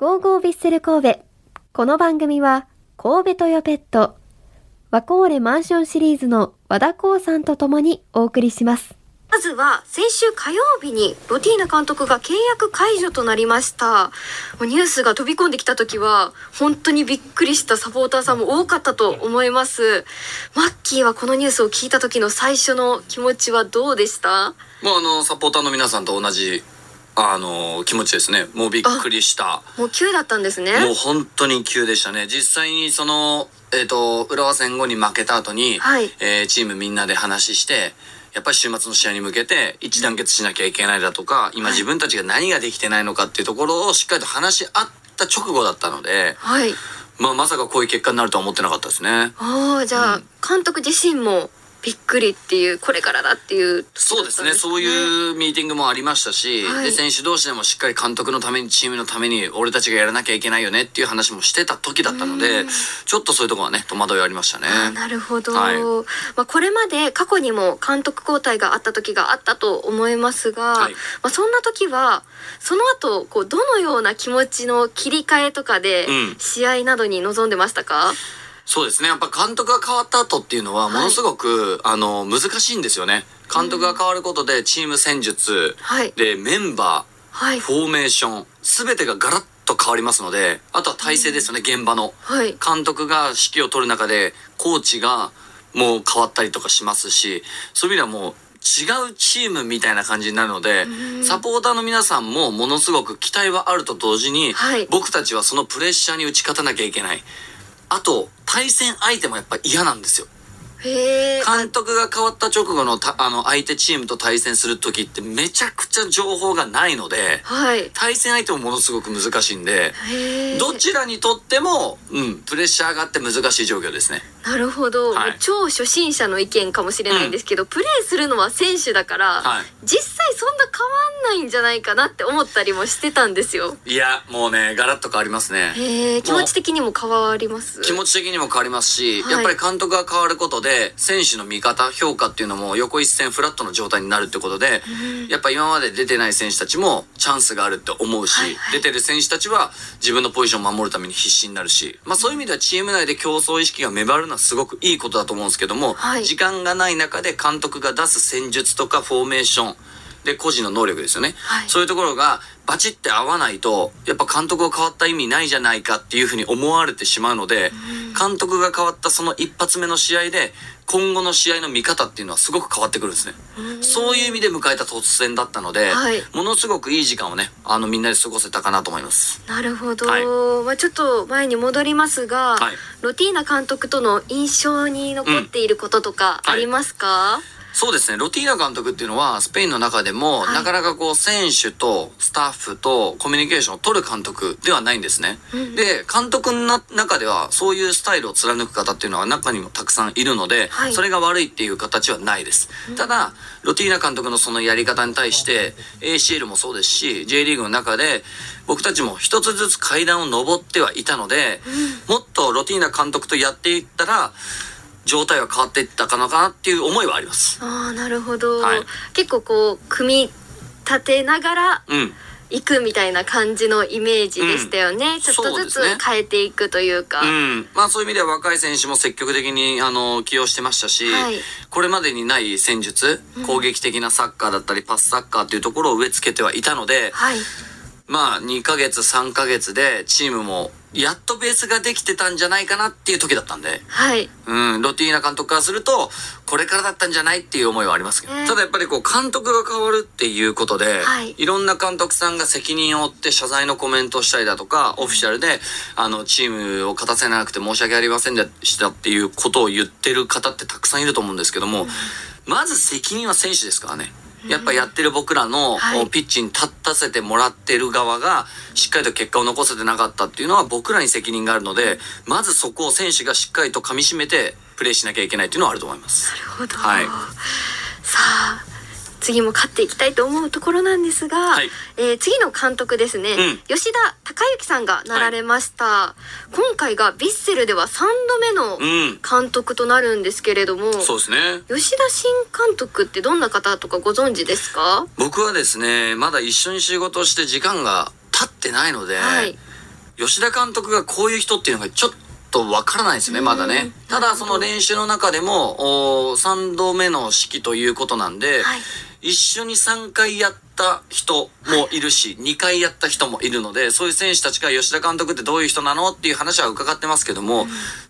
ゴーゴービッセル神戸。この番組は、神戸トヨペット、ワコーレマンションシリーズの和田光さんと共にお送りします。まずは、先週火曜日にロティーナ監督が契約解除となりました。もうニュースが飛び込んできた時は、本当にびっくりしたサポーターさんも多かったと思います。マッキーはこのニュースを聞いた時の最初の気持ちはどうでした？もうあのサポーターの皆さんと同じあの気持ちですねもうびっくりしたもう急だったんですね。もう本当に急でしたね実際にそのえっ、と浦和戦後に負けた後に、はいえーチームみんなで話してやっぱり週末の試合に向けて一致団結しなきゃいけないだとか今自分たちが何ができてないのかっていうところをしっかりと話し合った直後だったので、はい。まあ、まさかこういう結果になるとは思ってなかったですね。ああ、じゃあ、うん監督自身もびっくりっていう、これからだっていう、そうですね。そうう。いうミーティングもありましたし、はい。で選手同士でもしっかり監督のためにチームのために俺たちがやらなきゃいけないよねっていう話もしてた時だったのでうん。ちょっっとそういうところはね戸惑いありましたね。なるほど、はい。まあ、これまで過去にも監督交代があった時があったと思いますが、はい。まあ、そんな時はその後こうどのような気持ちの切り替えとかでうん。試合などに臨んでましたか、そうですね。やっぱ監督が変わった後っていうのはものすごく、あの難しいんですよね。監督が変わることでチーム戦術はい。でメンバはい。ーフォーメーション全てがガラッと変わりますのであとは体制ですよね現場の。はい。監督が指揮を取る中でコーチがもう変わったりとかしますしそういう意味ではもう違うチームみたいな感じになるのでうん。サポーターの皆さんもものすごく期待はあると同時に、はい。僕たちはそのプレッシャーに打ち勝たなきゃいけないあと対戦相手もやっぱ嫌なんですよ。監督が変わった直後のたあの相手チームと対戦する時ってめちゃくちゃ情報がないのではい。対戦相手もものすごく難しいんでどちらにとっても、うん、プレッシャーがあって難しい状況ですね。なるほど、はい。超初心者の意見かもしれないんですけど、プレーするのは選手だから、はい。実際そんな変わんないんじゃないかなって思ったりもしてたんですよ。いや、もうね、ガラッと変わりますね。気持ち的にも変わります？気持ち的にも変わりますし、はい。やっぱり監督が変わることで、選手の見方、評価っていうのも横一線フラットの状態になるってことで、やっぱ今まで出てない選手たちもチャンスがあるって思うし、はいはい。出てる選手たちは自分のポジションを守るために必死になるし、まあそういう意味ではチーム内で競争意識が芽生えるのはすごくいいことだと思うんですけども、はい。時間がない中で監督が出す戦術とかフォーメーション、で個人の能力ですよね、はい。そういうところがバチって合わないとやっぱ監督が変わった意味ないじゃないかっていうふうに思われてしまうので、監督が変わったその一発目の試合で今後の試合の見方っていうのはすごく変わってくるんですね、そういう意味で迎えた突然だったので、はい。ものすごくいい時間をねあのみんなで過ごせたかなと思います。なるほど、はい。まあ、ちょっと前に戻りますが、はい。ロティーナ監督との印象に残っていることとかありますか、そうですね。ロティーナ監督っていうのはスペインの中でも、はい。なかなかこう選手とスタッフとコミュニケーションを取る監督ではないんですね、うんで監督のな中ではそういうスタイルを貫く方っていうのは中にもたくさんいるので、はい。それが悪いっていう形はないです、ただロティーナ監督のそのやり方に対して ACL もそうですし J リーグの中で僕たちも一つずつ階段を上ってはいたので、もっとロティーナ監督とやっていったら状態は変わっていったかなかなっていう思いはあります。ああなるほど、はい。結構こう組み立てながらうん。行くみたいな感じのイメージでしたよね、ん。ちょっとずつ変えていくというか、うん、まあそういう意味では若い選手も積極的にあの起用してましたし、はい。これまでにない戦術、攻撃的なサッカーだったりパスサッカーっていうところを植え付けてはいたので、はい。まあ2ヶ月3ヶ月でチームもやっとベースができてたんじゃないかなっていう時だったんで、はい。うん、ロティーナ監督からするとこれからだったんじゃないっていう思いはありますけど、ねただやっぱりこう監督が変わるっていうことで、はい。いろんな監督さんが責任を負って謝罪のコメントをしたりだとかオフィシャルであのチームを勝たせなくて申し訳ありませんでしたっていうことを言ってる方ってたくさんいると思うんですけども、まず責任は選手ですからね。やっぱやってる僕らの、はい。ピッチに立たせてもらってる側がしっかりと結果を残せてなかったっていうのは僕らに責任があるのでまずそこを選手がしっかりと噛み締めてプレーしなきゃいけないっていうのはあると思います。なるほど、はい。さあ次も勝っていきたいと思うところなんですが、はい。えー次の監督ですね、うん。吉田孝之さんがなられました、今回がヴィッセルでは3度目のうん、監督となるんですけれども、そうですね。吉田新監督ってどんな方とかご存知ですか？僕はですねまだ一緒に仕事して時間が経ってないので、はい。吉田監督がこういう人っていうのがちょっとわからないですね、まだね。ただ、その練習の中でも、お3度目の式ということなんで、はい一緒に3回やった人もいるし、2回やった人もいるので、そういう選手たちが吉田監督ってどういう人なのっていう話は伺ってますけども、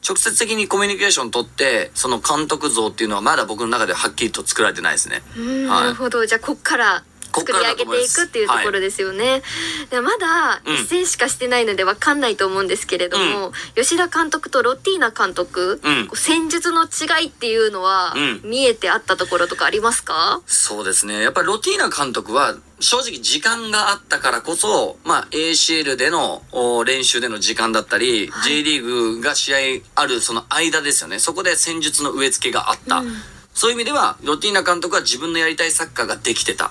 直接的にコミュニケーション取って、その監督像っていうのはまだ僕の中ではっきりと作られてないですね。なるほど。じゃあ、こっから作り上げていくっていうところですよね。でまだうん一戦しかしてないのでわかんないと思うんですけれども、吉田監督とロッティーナ監督、うん戦術の違いっていうのは、うん見えてあったところとかありますか？そうですね。やっぱりロティーナ監督は正直時間があったからこそ、まあ ACL でのお練習での時間だったり、はい J リーグが試合あるその間ですよね。そこで戦術の植え付けがあった。うんそういう意味では、ロティーナ監督は自分のやりたいサッカーができてた。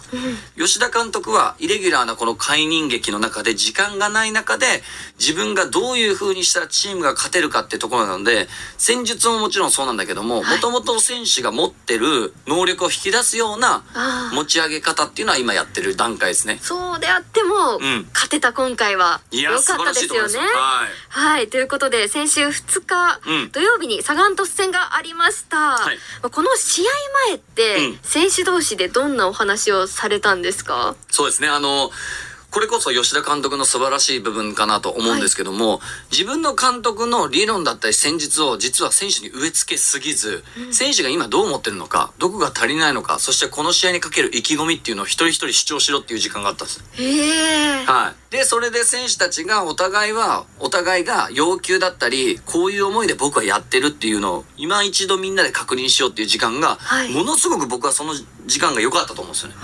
吉田監督は、イレギュラーなこの解任劇の中で時間がない中で、自分がどういう風にしたらチームが勝てるかってところなので、戦術ももちろんそうなんだけども、はいもともと選手が持ってる能力を引き出すような持ち上げ方っていうのは今やってる段階ですね。そうであっても、ん勝てた今回はい良や、かったですよねしいい。はい。はい。ということで、先週2日、うん土曜日にサガン鳥栖戦がありました。はいまあこの試合前って、うん選手同士でどんなお話をされたんですか？そうですね。あの、これこそ吉田監督の素晴らしい部分かなと思うんですけども、自分の監督の理論だったり戦術を実は選手に植え付けすぎず、選手が今どう思ってるのか、どこが足りないのか、そしてこの試合にかける意気込みっていうのを一人一人主張しろっていう時間があったんです。へえ。はい。で、それで選手たちがお互いは、お互いが要求だったり、こういう思いで僕はやってるっていうのを、今一度みんなで確認しようっていう時間が、はいものすごく僕はその時間が良かったと思うんですよね。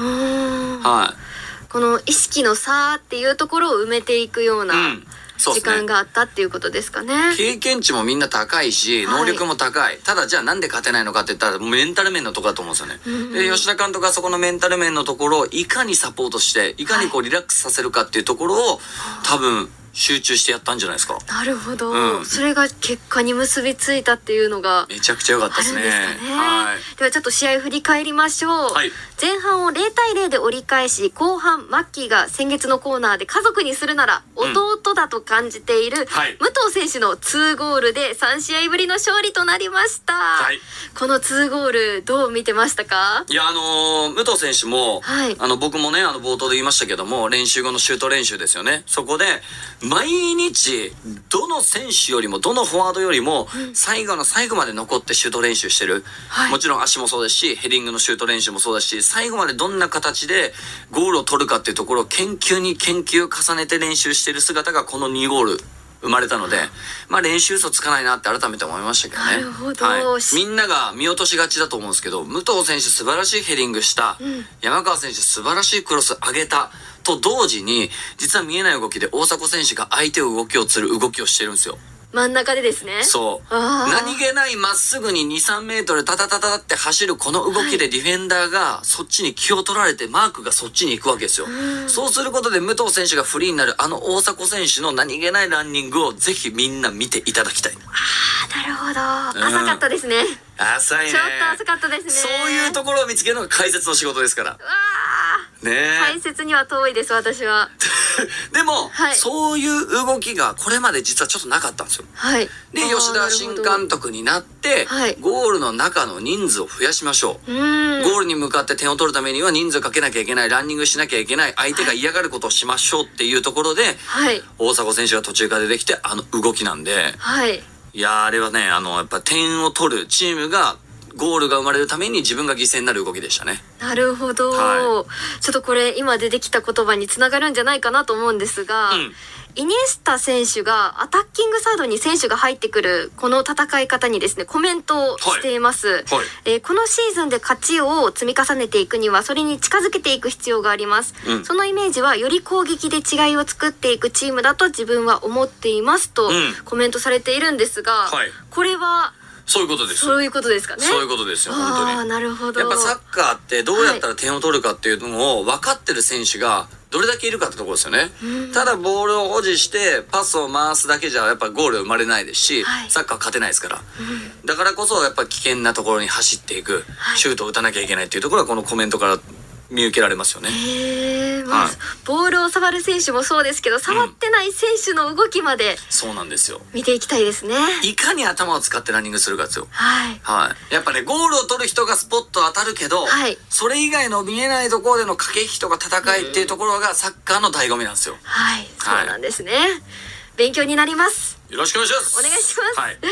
はい。この意識の差っていうところを埋めていくようなうんそう時間があったっていうことですかね。経験値もみんな高いし、はい能力も高い。ただじゃあなんで勝てないのかって言ったら、メンタル面のところだと思うんですよね。うんで、吉田監督はそこのメンタル面のところをいかにサポートして、いかにこうリラックスさせるかっていうところを、多分集中してやったんじゃないですか。なるほど、うんそれが結果に結びついたっていうのがめちゃくちゃ良かったですね。ね。はい。ではちょっと試合振り返りましょう。はい前半を0対0で折り返し、後半、マッキーが先月のコーナーで家族にするならうん弟だと感じている、はい武藤選手の2ゴールで3試合ぶりの勝利となりました。はいこの2ゴールどう見てましたか？いや、あのー武藤選手も、はいあの、僕もね、あの、冒頭で言いましたけども、練習後のシュート練習ですよね。そこで、毎日、どの選手よりも、どのフォワードよりも、最後の最後まで残ってシュート練習してる。はいもちろん足もそうですし、ヘディングのシュート練習もそうだし、最後までどんな形でゴールを取るかっていうところを研究に研究を重ねて練習してる姿が、この2ゴール。生まれたので、まあ練習嘘つかないなって改めて思いましたけどね。なるほどはい、みんなが見落としがちだと思うんですけど、武藤選手素晴らしいヘディングした、山川選手素晴らしいクロス上げた、と同時に、実は見えない動きで大迫選手が相手を動きを釣る動きをしてるんですよ。真ん中でですね。そう。何気ないまっすぐに2、3メートルタタタタって走るこの動きでディフェンダーがそっちに気を取られてマークがそっちに行くわけですよ。そうすることで武藤選手がフリーになるあの大迫選手の何気ないランニングをぜひみんな見ていただきたい。あなるほど。うん浅かったですね。浅いね。ちょっと浅かったですね。そういうところを見つけるのが解説の仕事ですから。わねえ。あ解説には遠いです、私は。でも、はいそういう動きがこれまで実はちょっとなかったんですよ。はい。で、吉田新監。督になって、はいゴールの中の人数を増やしましょう。ゴールに向かって点を取るためには人数かけなきゃいけない、ランニングしなきゃいけない、相手が嫌がることをしましょうっていうところで、はい。大迫選手が途中から出てきて、あの動きなんで、はい。いやーあれはね、あの、やっぱ点を取るチームが、ゴールが生まれるために自分が犠牲になる動きでしたね。なるほど、はちょっとこれ今出てきた言葉につながるんじゃないかなと思うんですが、うん。イニエスタ選手がアタッキングサードに選手が入ってくるこの戦い方にですねコメントをしています、はい。えーこのシーズンで勝ちを積み重ねていくにはそれに近づけていく必要があります、うん。そのイメージはより攻撃で違いを作っていくチームだと自分は思っていますとうん。コメントされているんですが、はい。これはそういうことです。そういうことですかねそういうことですよ、本当に。ああなるほどやっぱサッカーってどうやったら点を取るかっていうのを分かってる選手がどれだけいるかってところですよね。ただボールを保持してパスを回すだけじゃやっぱゴール生まれないですし、はいサッカーは勝てないですから。だからこそやっぱ危険なところに走っていく、はいシュートを打たなきゃいけないっていうところはこのコメントから見受けられますよね。へえ、まあはいボールを触る選手もそうですけど触ってない選手の動きまでそうなんですよ。見ていきたいですね。いかに頭を使ってランニングするかですよ。はい。はい。やっぱね、ゴールを取る人がスポット当たるけど、はいそれ以外の見えないところでの駆け引きとか戦いっていうところがサッカーの醍醐味なんですよ。はい、そはいうなんですね。勉強になります。よろしくお願いします。お願いしますはい。で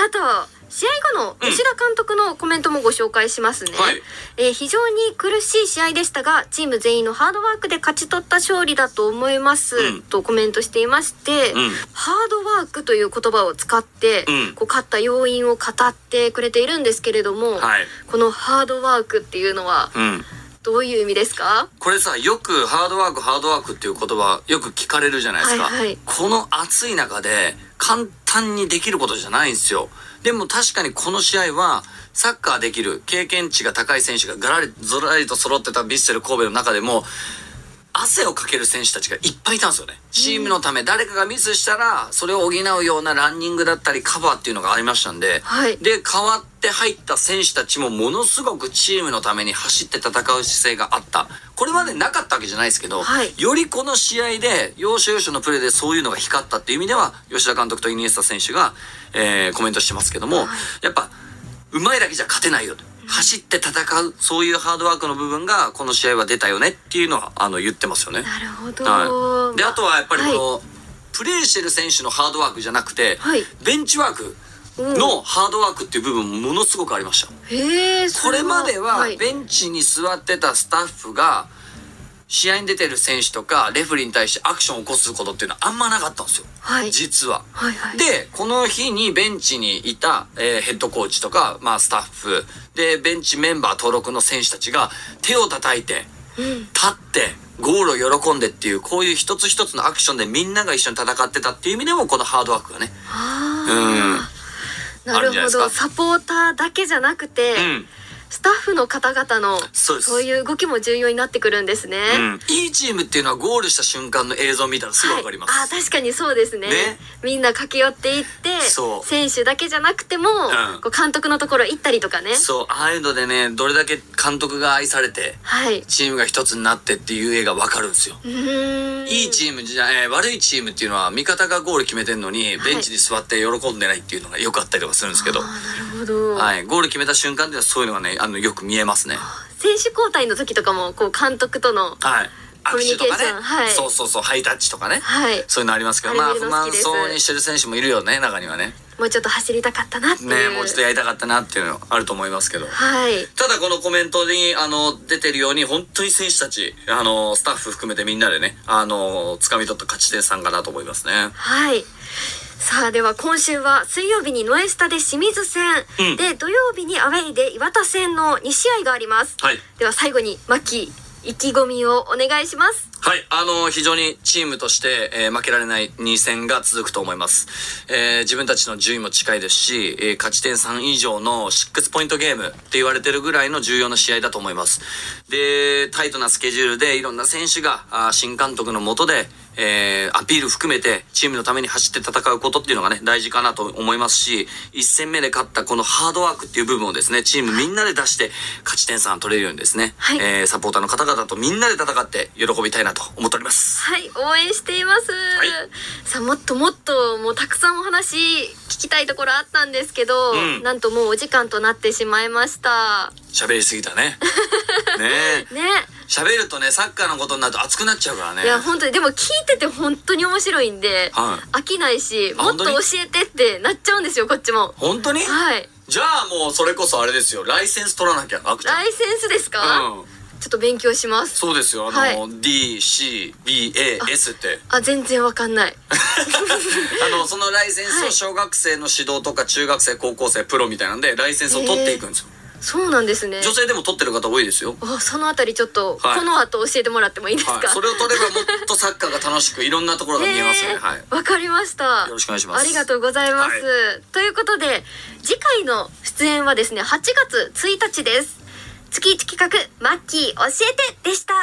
あと試合後の吉田監督のコメントもご紹介しますね、はいえー非常に苦しい試合でしたがチーム全員のハードワークで勝ち取った勝利だと思います、うんとコメントしていまして、うんハードワークという言葉を使って、うんこう勝った要因を語ってくれているんですけれども、はい。このハードワークっていうのはうん。どういう意味ですか？これさ、よくハードワーク、ハードワークっていう言葉よく聞かれるじゃないですか。はいはいこの暑い中で簡単にできることじゃないんですよ。でも確かにこの試合は、サッカーできる経験値が高い選手がガラリ、ゾラリと揃ってたヴィッセル神戸の中でも、汗をかける選手たちがいっぱいいたんですよね。チームのため、誰かがミスしたら、それを補うようなランニングだったりカバーっていうのがありましたんで、はいで、代わって入った選手たちもものすごくチームのために走って戦う姿勢があった。これまでなかったわけじゃないですけど、はいよりこの試合で、要所要所のプレーでそういうのが光ったっていう意味では、吉田監督とイニエスタ選手が、えーコメントしてますけども、やっぱ、うまいだけじゃ勝てないよと。走って戦う、そういうハードワークの部分が、この試合は出たよねっていうのは、あの、言ってますよね。なるほど、はい。で、あとはやっぱりこの、はプレーしてる選手のハードワークじゃなくて、はいベンチワークのハードワークっていう部分もものすごくありました。へえこれまでは、いベンチに座ってたスタッフが、試合に出てる選手とか、レフェリーに対してアクションを起こすことっていうのはあんまなかったんですよ。はい実は。はいはいで、この日にベンチにいた、えーヘッドコーチとか、まあスタッフ、で、ベンチメンバー登録の選手たちが手を叩いて、うん立って、ゴールを喜んでっていう、こういう一つ一つのアクションでみんなが一緒に戦ってたっていう意味でも、このハードワークがね。なあるほどサポーターだけじゃなくて、うん。スタッフの方々のそういう動きも重要になってくるんですね。うん。いいチームっていうのはゴールした瞬間の映像を見たらすぐわかります。はい、あー確かにそうですね。ね。みんな駆け寄っていって選手だけじゃなくても、ん。こう監督のところ行ったりとかね。そう、ああいうのでね、どれだけ監督が愛されて、はい。チームが一つになってっていう絵がわかるんですよ。いいチームじゃ、えー悪いチームっていうのは味方がゴール決めてんのに、ベンチに座って喜んでないっていうのがよくあったりとかするんですけど、あーなるほど、はい、ゴール決めた瞬間ではそういうのがね、あの、よく見えますね。選手交代の時とかもこう監督とのはい。コミュニケーション握手とかね、はいそうそうそう、ハイタッチとかね。はいそういうのありますけど、まあ、不満そうにしてる選手もいるよね、中にはね。もうちょっと走りたかったなっていうね、もうちょっとやりたかったなっていうのあると思いますけど。はいただこのコメントに、あの、出てるように、本当に選手たち、あの、スタッフ含めてみんなでね、あの、掴み取った勝ち点3かなと思いますね。はい。さあでは今週は水曜日にノエスタで清水戦、うんで土曜日にアウェイで岩田戦の2試合があります。はい。では最後にマキ意気込みをお願いします。はい、あの、非常にチームとして、えー負けられない2戦が続くと思います。えー自分たちの順位も近いですし、えー勝ち点3以上の6ポイントゲームって言われてるぐらいの重要な試合だと思います。で、タイトなスケジュールでいろんな選手が、あー新監督の下で、えーアピール含めてチームのために走って戦うことっていうのがね、大事かなと思いますし、1戦目で勝ったこのハードワークっていう部分をですね、チームみんなで出して勝ち点3取れるようにですね、はいえーサポーターの方々とみんなで戦って喜びたいなと思っております。はい、応援しています。いさあもっともっともうたくさんお話聞きたいところあったんですけど、うんなんともうお時間となってしまいました。喋りすぎたね。ねえ。ね。喋るとね、サッカーのことになると熱くなっちゃうからね。いや本当にでも聞いてて本当に面白いんで、はい飽きないしあもっと教本えてってなっちゃうんですよこっちも本当に？はいじゃあもうそれこそあれですよ。ライセンス取らなきゃ。ライセンスですか、うん。ちょっと勉強しますそうですよ。あの、はい D、C、B、A、S って。あ全然わかんない あの、そのライセンスを小学生の指導とか中学生、高校生、プロみたいなんで、ライセンスを取っていくんですよ。そうなんですね女性でも取ってる方多いですよ。あそのあたりちょっと、はいこの後教えてもらってもいいですか、はい。それを取ればもっとサッカーが楽しく、いろんなところが見えますね。ねはい。わかりましたよろしくお願いしますありがとうございます、はいということで次回の出演はですね8月1日です月1企画マッキー教えてでした